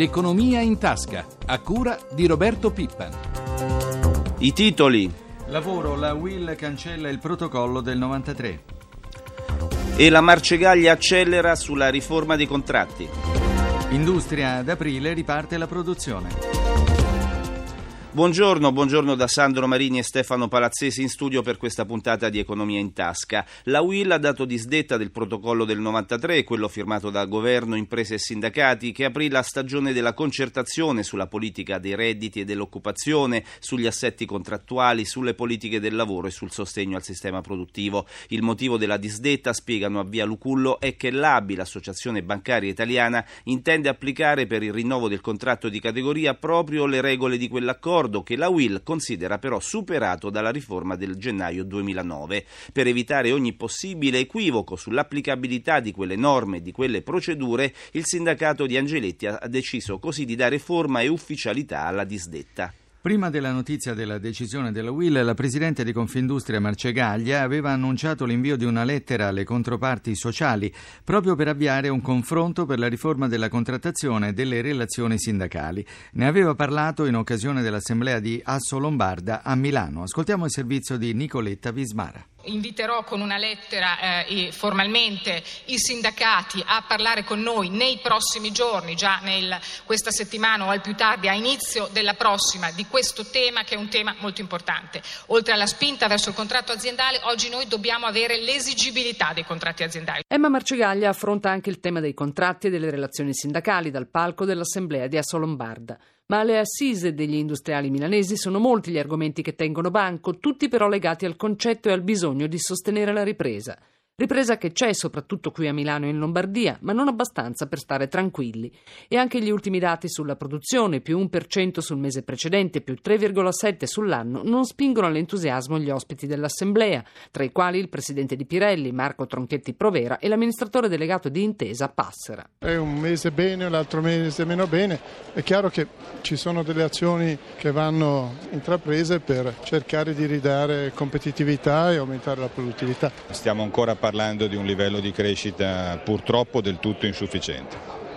L'economia in tasca, a cura di Roberto Pippan. I titoli. Lavoro, la Will cancella il protocollo del 93. E la Marcegaglia accelera sulla riforma dei contratti. Industria, ad aprile riparte la produzione. Buongiorno, buongiorno da Sandro Marini e Stefano Palazzesi in studio per questa puntata di Economia in Tasca. La UIL ha dato disdetta del protocollo del 93, quello firmato da governo, imprese e sindacati, che aprì la stagione della concertazione sulla politica dei redditi e dell'occupazione, sugli assetti contrattuali, sulle politiche del lavoro e sul sostegno al sistema produttivo. Il motivo della disdetta, spiegano a Via Lucullo, è che l'ABI, l'Associazione Bancaria Italiana, intende applicare per il rinnovo del contratto di categoria proprio le regole di quell'accordo accordo che la UIL considera però superato dalla riforma del gennaio 2009. Per evitare ogni possibile equivoco sull'applicabilità di quelle norme e di quelle procedure, il sindacato di Angeletti ha deciso così di dare forma e ufficialità alla disdetta. Prima della notizia della decisione della Will, la presidente di Confindustria Marcegaglia aveva annunciato l'invio di una lettera alle controparti sociali proprio per avviare un confronto per la riforma della contrattazione e delle relazioni sindacali. Ne aveva parlato in occasione dell'assemblea di Asso Lombarda a Milano. Ascoltiamo il servizio di Nicoletta Vismara. Inviterò con una lettera eh, formalmente i sindacati a parlare con noi nei prossimi giorni, già nel, questa settimana o al più tardi a inizio della prossima, di questo tema che è un tema molto importante. Oltre alla spinta verso il contratto aziendale, oggi noi dobbiamo avere l'esigibilità dei contratti aziendali. Emma Marcegaglia affronta anche il tema dei contratti e delle relazioni sindacali dal palco dell'Assemblea di Assolombarda. Ma alle assise degli industriali milanesi sono molti gli argomenti che tengono banco, tutti però legati al concetto e al bisogno di sostenere la ripresa. Ripresa che c'è soprattutto qui a Milano e in Lombardia, ma non abbastanza per stare tranquilli. E anche gli ultimi dati sulla produzione, più 1% sul mese precedente, più 3,7% sull'anno, non spingono all'entusiasmo gli ospiti dell'Assemblea, tra i quali il presidente di Pirelli, Marco Tronchetti Provera, e l'amministratore delegato di Intesa, Passera. È un mese bene, l'altro mese meno bene. È chiaro che ci sono delle azioni che vanno intraprese per cercare di ridare competitività e aumentare la produttività. Stiamo ancora parlando parlando di un livello di crescita purtroppo del tutto insufficiente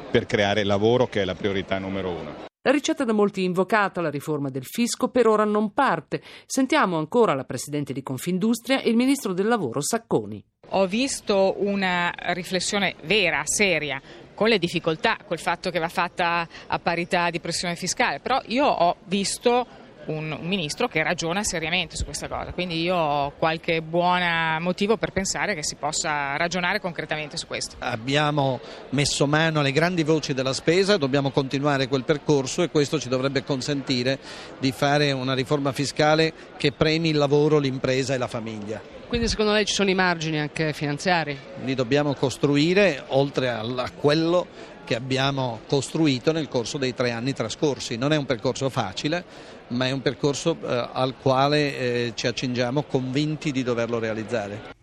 per creare lavoro che è la priorità numero uno. La ricetta da molti invocata, la riforma del fisco, per ora non parte. Sentiamo ancora la Presidente di Confindustria e il Ministro del Lavoro Sacconi. Ho visto una riflessione vera, seria, con le difficoltà, col fatto che va fatta a parità di pressione fiscale, però io ho visto un, un, ministro che ragiona seriamente su questa cosa, quindi io ho qualche buon motivo per pensare che si possa ragionare concretamente su questo. Abbiamo messo mano alle grandi voci della spesa, dobbiamo continuare quel percorso e questo ci dovrebbe consentire di fare una riforma fiscale che premi il lavoro, l'impresa e la famiglia. Quindi secondo lei ci sono i margini anche finanziari? Li dobbiamo costruire oltre a quello che abbiamo costruito nel corso dei tre anni trascorsi. Non è un percorso facile, ma è un percorso eh, al quale eh, ci accingiamo convinti di doverlo realizzare.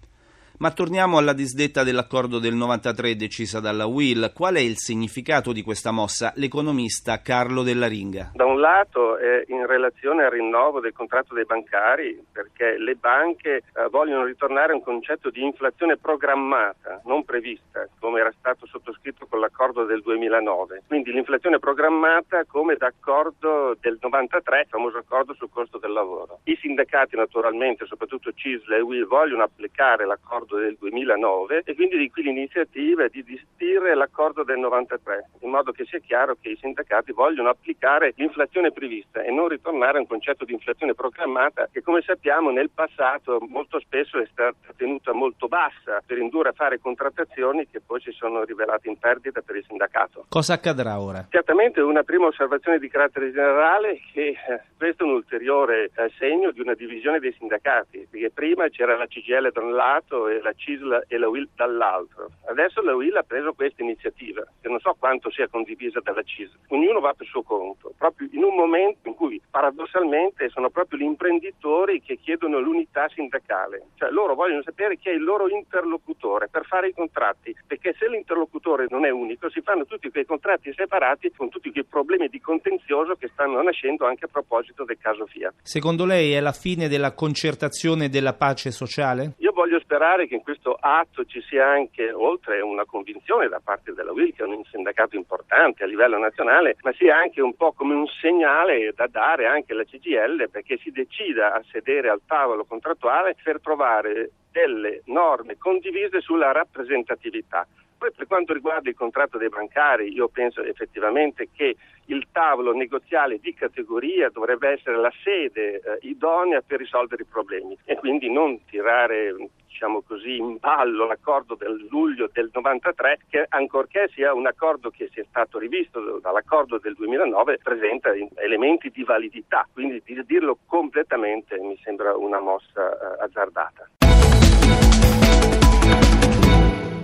Ma torniamo alla disdetta dell'accordo del 93 decisa dalla Will. Qual è il significato di questa mossa? L'economista Carlo Della Ringa. Da un lato è in relazione al rinnovo del contratto dei bancari, perché le banche eh, vogliono ritornare a un concetto di inflazione programmata, non prevista, come era stato sottoscritto con l'accordo del 2009. Quindi l'inflazione programmata come d'accordo del 93, il famoso accordo sul costo del lavoro. I sindacati naturalmente, soprattutto CISL e Will, vogliono applicare l'accordo l'accordo del 2009 e quindi di qui l'iniziativa di distirre l'accordo del 93, in modo che sia chiaro che i sindacati vogliono applicare l'inflazione prevista e non ritornare a un concetto di inflazione programmata che come sappiamo nel passato molto spesso è stata tenuta molto bassa per indurre a fare contrattazioni che poi si sono rivelate in perdita per il sindacato. Cosa accadrà ora? Certamente una prima osservazione di carattere generale che eh, questo è un ulteriore eh, segno di una divisione dei sindacati, perché prima c'era la CGL da un lato e la CISL e la UIL dall'altro. Adesso la UIL ha preso questa iniziativa, che non so quanto sia condivisa dalla CISL. Ognuno va per suo conto, proprio in un momento in cui paradossalmente sono proprio gli imprenditori che chiedono l'unità sindacale. Cioè loro vogliono sapere chi è il loro interlocutore per fare i contratti, perché se l'interlocutore non è unico si fanno tutti quei contratti separati con tutti quei problemi di contenzioso che stanno nascendo anche a proposito del caso Fiat. Secondo lei è la fine della concertazione della pace sociale? Io voglio sperare che in questo atto ci sia anche, oltre una convinzione da parte della UIL, che è un sindacato importante a livello nazionale, ma sia anche un po' come un segnale da dare anche alla CGL perché si decida a sedere al tavolo contrattuale per trovare delle norme condivise sulla rappresentatività. Poi per quanto riguarda il contratto dei bancari, io penso effettivamente che il tavolo negoziale di categoria dovrebbe essere la sede eh, idonea per risolvere i problemi e quindi non tirare diciamo così, in ballo l'accordo del luglio del 93 che ancorché sia un accordo che sia stato rivisto dall'accordo del 2009 presenta elementi di validità, quindi di dirlo completamente mi sembra una mossa eh, azzardata.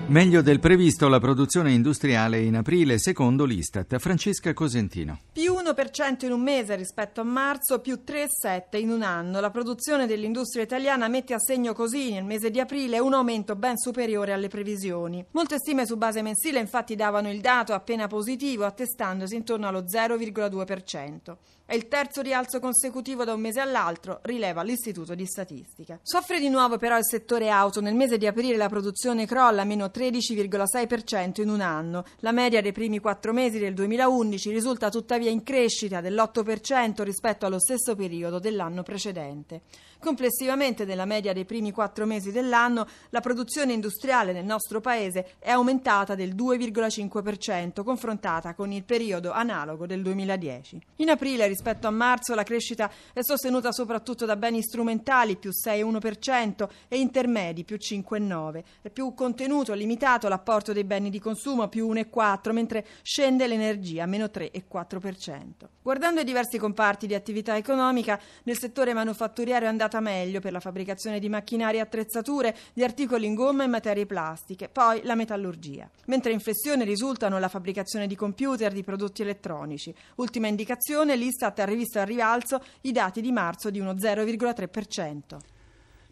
Meglio del previsto la produzione industriale in aprile, secondo l'Istat. Francesca Cosentino. Più 1% in un mese rispetto a marzo, più 3,7% in un anno. La produzione dell'industria italiana mette a segno così nel mese di aprile un aumento ben superiore alle previsioni. Molte stime su base mensile infatti davano il dato appena positivo, attestandosi intorno allo 0,2%. È il terzo rialzo consecutivo da un mese all'altro, rileva l'Istituto di Statistica. Soffre di nuovo però il settore auto. Nel mese di aprile la produzione crolla meno 13,6% in un anno. La media dei primi quattro mesi del 2011 risulta tuttavia in crescita dell'8% rispetto allo stesso periodo dell'anno precedente. Complessivamente, nella media dei primi quattro mesi dell'anno, la produzione industriale nel nostro paese è aumentata del 2,5%, confrontata con il periodo analogo del 2010. In aprile, rispetto a marzo, la crescita è sostenuta soprattutto da beni strumentali, più 6,1%, e intermedi, più 5,9%. È più contenuto, limitato l'apporto dei beni di consumo, più 1,4%, mentre scende l'energia, meno 3,4%. Guardando i diversi comparti di attività economica, nel settore manufatturiero è andata meglio per la fabbricazione di macchinari e attrezzature, di articoli in gomma e materie plastiche, poi la metallurgia. Mentre in flessione risultano la fabbricazione di computer, di prodotti elettronici. Ultima indicazione, l'Istat ha rivisto al rialzo i dati di marzo di uno 0,3%.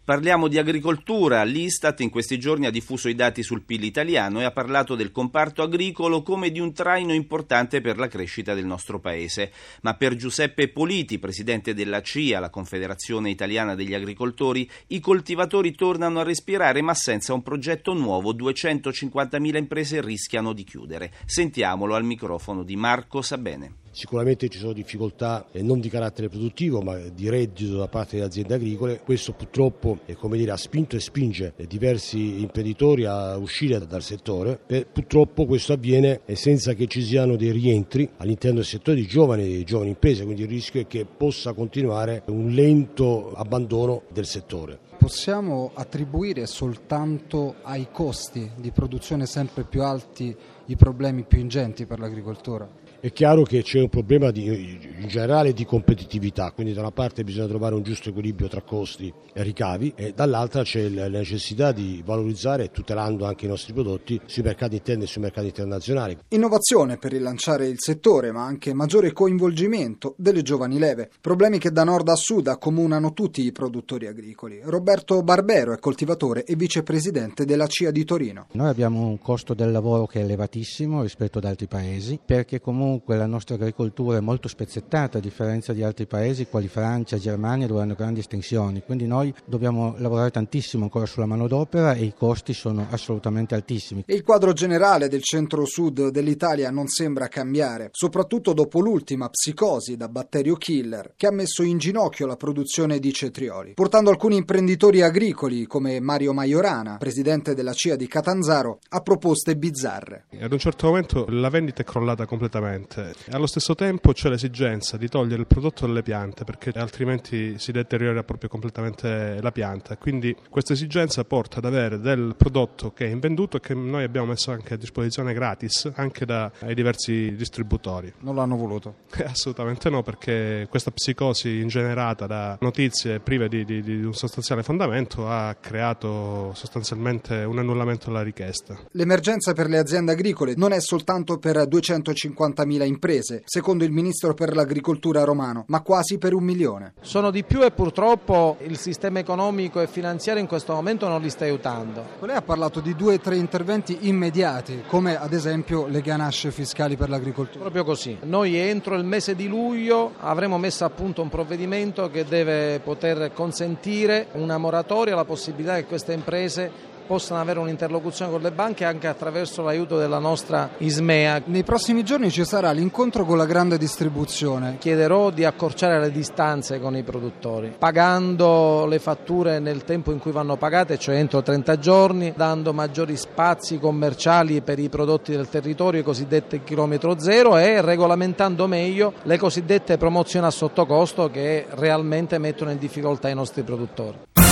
Parliamo di agricoltura. L'Istat in questi giorni ha diffuso i dati sul PIL italiano e ha parlato del comparto agricolo come di un traino importante per la crescita del nostro paese. Ma per Giuseppe Politi, presidente della CIA, la Confederazione Italiana degli Agricoltori, i coltivatori tornano a respirare ma senza un progetto nuovo 250.000 imprese rischiano di chiudere. Sentiamolo al microfono di Marco Sabene. Sicuramente ci sono difficoltà eh, non di carattere produttivo ma di reddito da parte delle aziende agricole. Questo purtroppo eh, dire, ha spinto e spinge eh, diversi imprenditori a uscire dal settore. Purtroppo questo avviene senza che ci siano dei rientri all'interno del settore di giovani, giovani imprese, quindi il rischio è che possa continuare un lento abbandono del settore possiamo attribuire soltanto ai costi di produzione sempre più alti i problemi più ingenti per l'agricoltura? È chiaro che c'è un problema di, in generale di competitività, quindi da una parte bisogna trovare un giusto equilibrio tra costi e ricavi e dall'altra c'è la necessità di valorizzare, tutelando anche i nostri prodotti, sui mercati interni e sui mercati internazionali. Innovazione per rilanciare il settore, ma anche maggiore coinvolgimento delle giovani leve. Problemi che da nord a sud accomunano tutti i produttori agricoli. Roberto Barbero è coltivatore e vicepresidente della CIA di Torino. Noi abbiamo un costo del lavoro che è elevatissimo rispetto ad altri paesi, perché comunque comunque la nostra agricoltura è molto spezzettata a differenza di altri paesi quali Francia, Germania dove hanno grandi estensioni, quindi noi dobbiamo lavorare tantissimo ancora sulla manodopera e i costi sono assolutamente altissimi. Il quadro generale del centro-sud dell'Italia non sembra cambiare, soprattutto dopo l'ultima psicosi da batterio killer che ha messo in ginocchio la produzione di cetrioli, portando alcuni imprenditori agricoli come Mario Maiorana, presidente della CIA di Catanzaro, a proposte bizzarre. Ad un certo momento la vendita è crollata completamente piante. Allo stesso tempo c'è l'esigenza di togliere il prodotto dalle piante perché altrimenti si deteriora proprio completamente la pianta. Quindi questa esigenza porta ad avere del prodotto che è invenduto e che noi abbiamo messo anche a disposizione gratis anche dai diversi distributori. Non l'hanno voluto? Assolutamente no perché questa psicosi ingenerata da notizie prive di, di, di un sostanziale fondamento ha creato sostanzialmente un annullamento della richiesta. L'emergenza per le aziende agricole non è soltanto per 250.000 100.000 imprese, secondo il ministro per l'agricoltura romano, ma quasi per un milione. Sono di più e purtroppo il sistema economico e finanziario in questo momento non li sta aiutando. Lei ha parlato di due o tre interventi immediati, come ad esempio le ganasce fiscali per l'agricoltura. Proprio così. Noi entro il mese di luglio avremo messo a punto un provvedimento che deve poter consentire una moratoria, la possibilità che queste imprese possano avere un'interlocuzione con le banche anche attraverso l'aiuto della nostra Ismea. Nei prossimi giorni ci sarà l'incontro con la grande distribuzione. Chiederò di accorciare le distanze con i produttori, pagando le fatture nel tempo in cui vanno pagate, cioè entro 30 giorni, dando maggiori spazi commerciali per i prodotti del territorio, i cosiddetti chilometro zero e regolamentando meglio le cosiddette promozioni a sottocosto che realmente mettono in difficoltà i nostri produttori.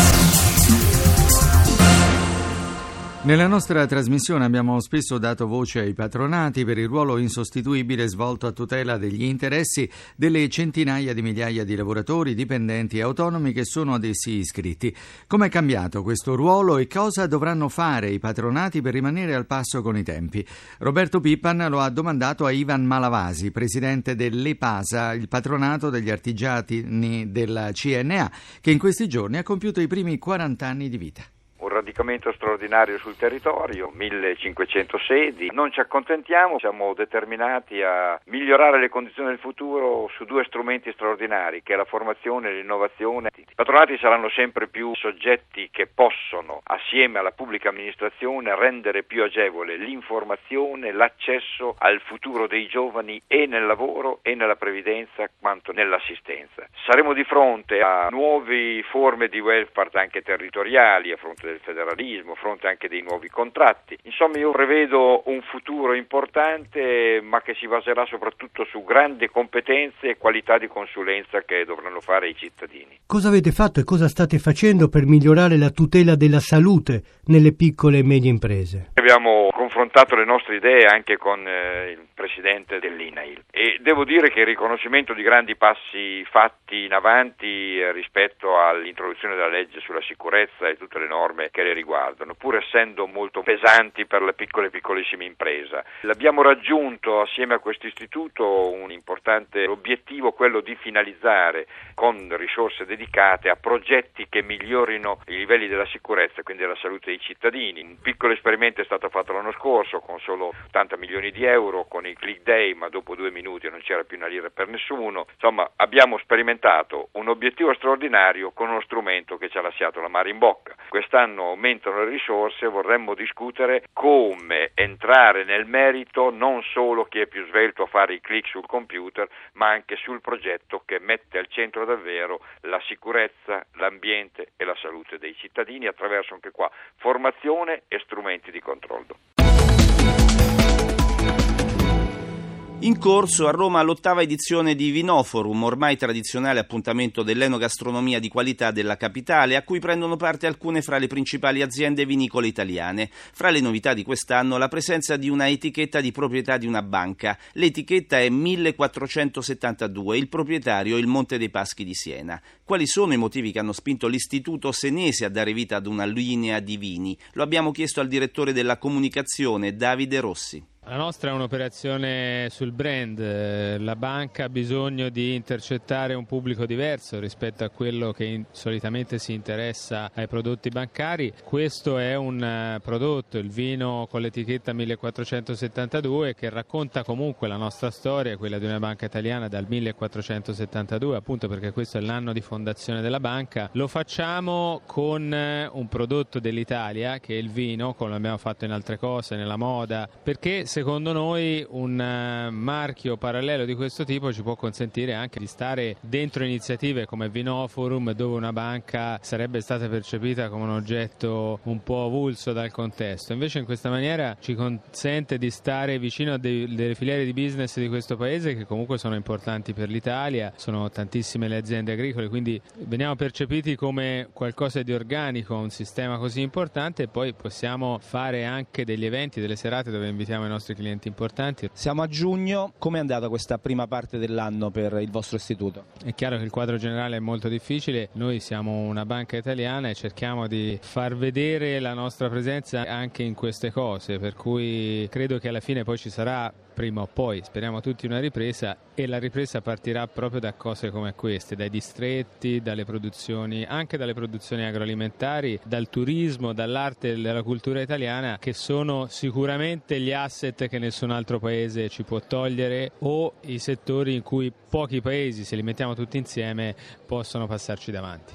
Nella nostra trasmissione abbiamo spesso dato voce ai patronati per il ruolo insostituibile svolto a tutela degli interessi delle centinaia di migliaia di lavoratori, dipendenti e autonomi che sono ad essi iscritti. Come è cambiato questo ruolo e cosa dovranno fare i patronati per rimanere al passo con i tempi? Roberto Pippan lo ha domandato a Ivan Malavasi, presidente dell'EPASA, il patronato degli artigiani della CNA, che in questi giorni ha compiuto i primi 40 anni di vita radicamento straordinario sul territorio, 1500 sedi. Non ci accontentiamo, siamo determinati a migliorare le condizioni del futuro su due strumenti straordinari, che è la formazione e l'innovazione. I patronati saranno sempre più soggetti che possono, assieme alla pubblica amministrazione, rendere più agevole l'informazione, l'accesso al futuro dei giovani e nel lavoro e nella previdenza quanto nell'assistenza. Saremo di fronte a nuove forme di welfare anche territoriali, a fronte del federalismo, a fronte anche dei nuovi contratti. Insomma, io prevedo un futuro importante, ma che si baserà soprattutto su grandi competenze e qualità di consulenza che dovranno fare i cittadini. Cosa avete fatto e cosa state facendo per migliorare la tutela della salute nelle piccole e medie imprese? Abbiamo confrontato le nostre idee anche con eh, il presidente dell'INAIL e devo dire che il riconoscimento di grandi passi fatti in avanti eh, rispetto all'introduzione della legge sulla sicurezza e tutte le norme che le riguardano, pur essendo molto pesanti per le piccole e piccolissime imprese. L'abbiamo raggiunto assieme a questo istituto un importante obiettivo, quello di finalizzare con risorse dedicate a progetti che migliorino i livelli della sicurezza e quindi della salute dei cittadini. Un piccolo esperimento è stato fatto l'anno scorso con solo 80 milioni di euro con i click day, ma dopo due minuti non c'era più una lira per nessuno. Insomma, abbiamo sperimentato un obiettivo straordinario con uno strumento che ci ha lasciato la mare in bocca. Quest'anno aumentano le risorse, vorremmo discutere come entrare nel merito non solo chi è più svelto a fare i click sul computer, ma anche sul progetto che mette al centro davvero la sicurezza, l'ambiente e la salute dei cittadini attraverso anche qua formazione e strumenti di controllo. In corso a Roma l'ottava edizione di Vinoforum, ormai tradizionale appuntamento dell'enogastronomia di qualità della capitale, a cui prendono parte alcune fra le principali aziende vinicole italiane. Fra le novità di quest'anno la presenza di una etichetta di proprietà di una banca. L'etichetta è 1472, il proprietario il Monte dei Paschi di Siena. Quali sono i motivi che hanno spinto l'istituto senese a dare vita ad una linea di vini? Lo abbiamo chiesto al direttore della comunicazione, Davide Rossi. La nostra è un'operazione sul brand, la banca ha bisogno di intercettare un pubblico diverso rispetto a quello che solitamente si interessa ai prodotti bancari. Questo è un eh, prodotto, il vino con l'etichetta 1472, che racconta comunque la nostra storia, quella di una banca italiana dal 1472, appunto perché questo è l'anno di fondazione della banca. Lo facciamo con eh, un prodotto dell'Italia, che è il vino, come abbiamo fatto in altre cose, nella moda, perché secondo noi un eh, marchio parallelo di questo tipo ci può consentire anche di stare dentro iniziative come Vinoforum dove una banca sarebbe stata percepita come un oggetto un po' avulso dal contesto. Invece in questa maniera ci consente di stare vicino a dei, delle filiere di business di questo paese che comunque sono importanti per l'Italia, sono tantissime le aziende agricole, quindi veniamo percepiti come qualcosa di organico, un sistema così importante e poi possiamo fare anche degli eventi, delle serate dove invitiamo i nostri nostri clienti importanti. Siamo a giugno, come è andata questa prima parte dell'anno per il vostro istituto? È chiaro che il quadro generale è molto difficile, noi siamo una banca italiana e cerchiamo di far vedere la nostra presenza anche in queste cose, per cui credo che alla fine poi ci sarà prima o poi, speriamo tutti una ripresa e la ripresa partirà proprio da cose come queste, dai distretti, dalle produzioni, anche dalle produzioni agroalimentari, dal turismo, dall'arte e dalla cultura italiana che sono sicuramente gli asset che nessun altro paese ci può togliere o i settori in cui pochi paesi, se li mettiamo tutti insieme, possono passarci davanti.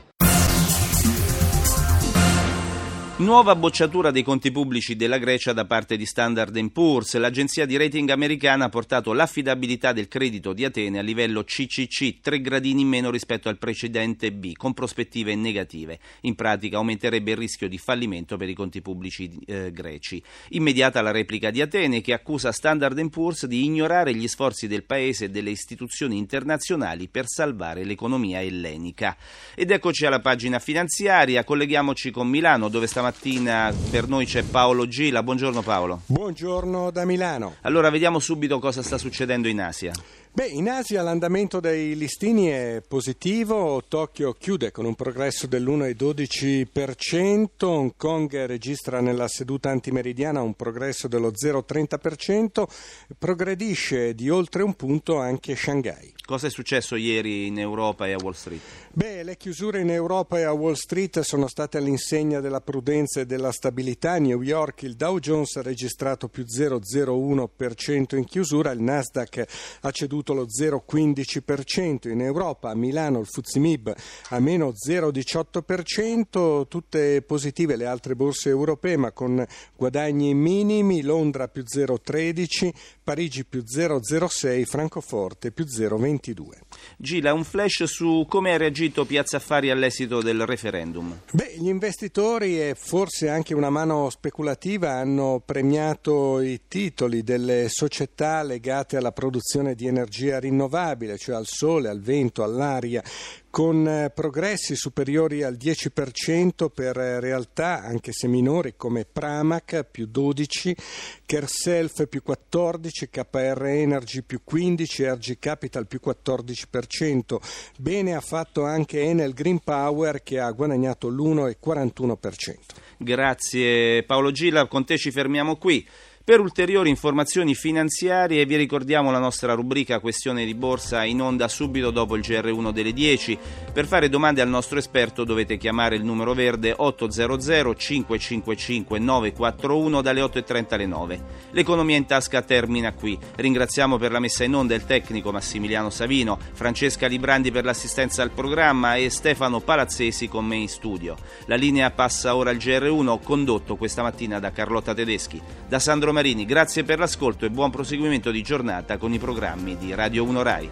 Nuova bocciatura dei conti pubblici della Grecia da parte di Standard Poor's. L'agenzia di rating americana ha portato l'affidabilità del credito di Atene a livello CCC, tre gradini in meno rispetto al precedente B, con prospettive negative. In pratica aumenterebbe il rischio di fallimento per i conti pubblici eh, greci. Immediata la replica di Atene che accusa Standard Poor's di ignorare gli sforzi del paese e delle istituzioni internazionali per salvare l'economia ellenica. Ed eccoci alla pagina finanziaria, colleghiamoci con Milano dove stamattina mattina per noi c'è Paolo Gila. Buongiorno Paolo. Buongiorno da Milano. Allora vediamo subito cosa sta succedendo in Asia. Beh, in Asia l'andamento dei listini è positivo, Tokyo chiude con un progresso dell'1,12%, Hong Kong registra nella seduta antimeridiana un progresso dello 0,30%, progredisce di oltre un punto anche Shanghai. Cosa è successo ieri in Europa e a Wall Street? Beh, le chiusure in Europa e a Wall Street sono state all'insegna della prudenza e della stabilità. A New York il Dow Jones ha registrato più 0,01% in chiusura, il Nasdaq ha ceduto lo 0,15%, in Europa a Milano il Fuzimib a meno 0,18%, tutte positive le altre borse europee ma con guadagni minimi, Londra più 0,13%, Parigi più 0,06%, Francoforte più 0,20%. 2022. Gila, un flash su come ha reagito Piazza Affari all'esito del referendum. Beh, gli investitori e forse anche una mano speculativa hanno premiato i titoli delle società legate alla produzione di energia rinnovabile, cioè al sole, al vento, all'aria, con eh, progressi superiori al 10% per eh, realtà anche se minori come Pramac più 12, Kerself più 14, KR Energy più 15, RG Capital più 14%. Bene ha fatto anche Enel Green Power che ha guadagnato l'1,41%. Grazie Paolo Gila, con te ci fermiamo qui. Per ulteriori informazioni finanziarie vi ricordiamo la nostra rubrica Questione di Borsa in onda subito dopo il GR1 delle 10. Per fare domande al nostro esperto dovete chiamare il numero verde 800 555 941 dalle 8.30 alle 9. L'economia in tasca termina qui. Ringraziamo per la messa in onda il tecnico Massimiliano Savino, Francesca Librandi per l'assistenza al programma e Stefano Palazzesi con me in studio. La linea passa ora al GR1 condotto questa mattina da Carlotta Tedeschi. Da Sandro Marini, grazie per l'ascolto e buon proseguimento di giornata con i programmi di Radio 1 Rai.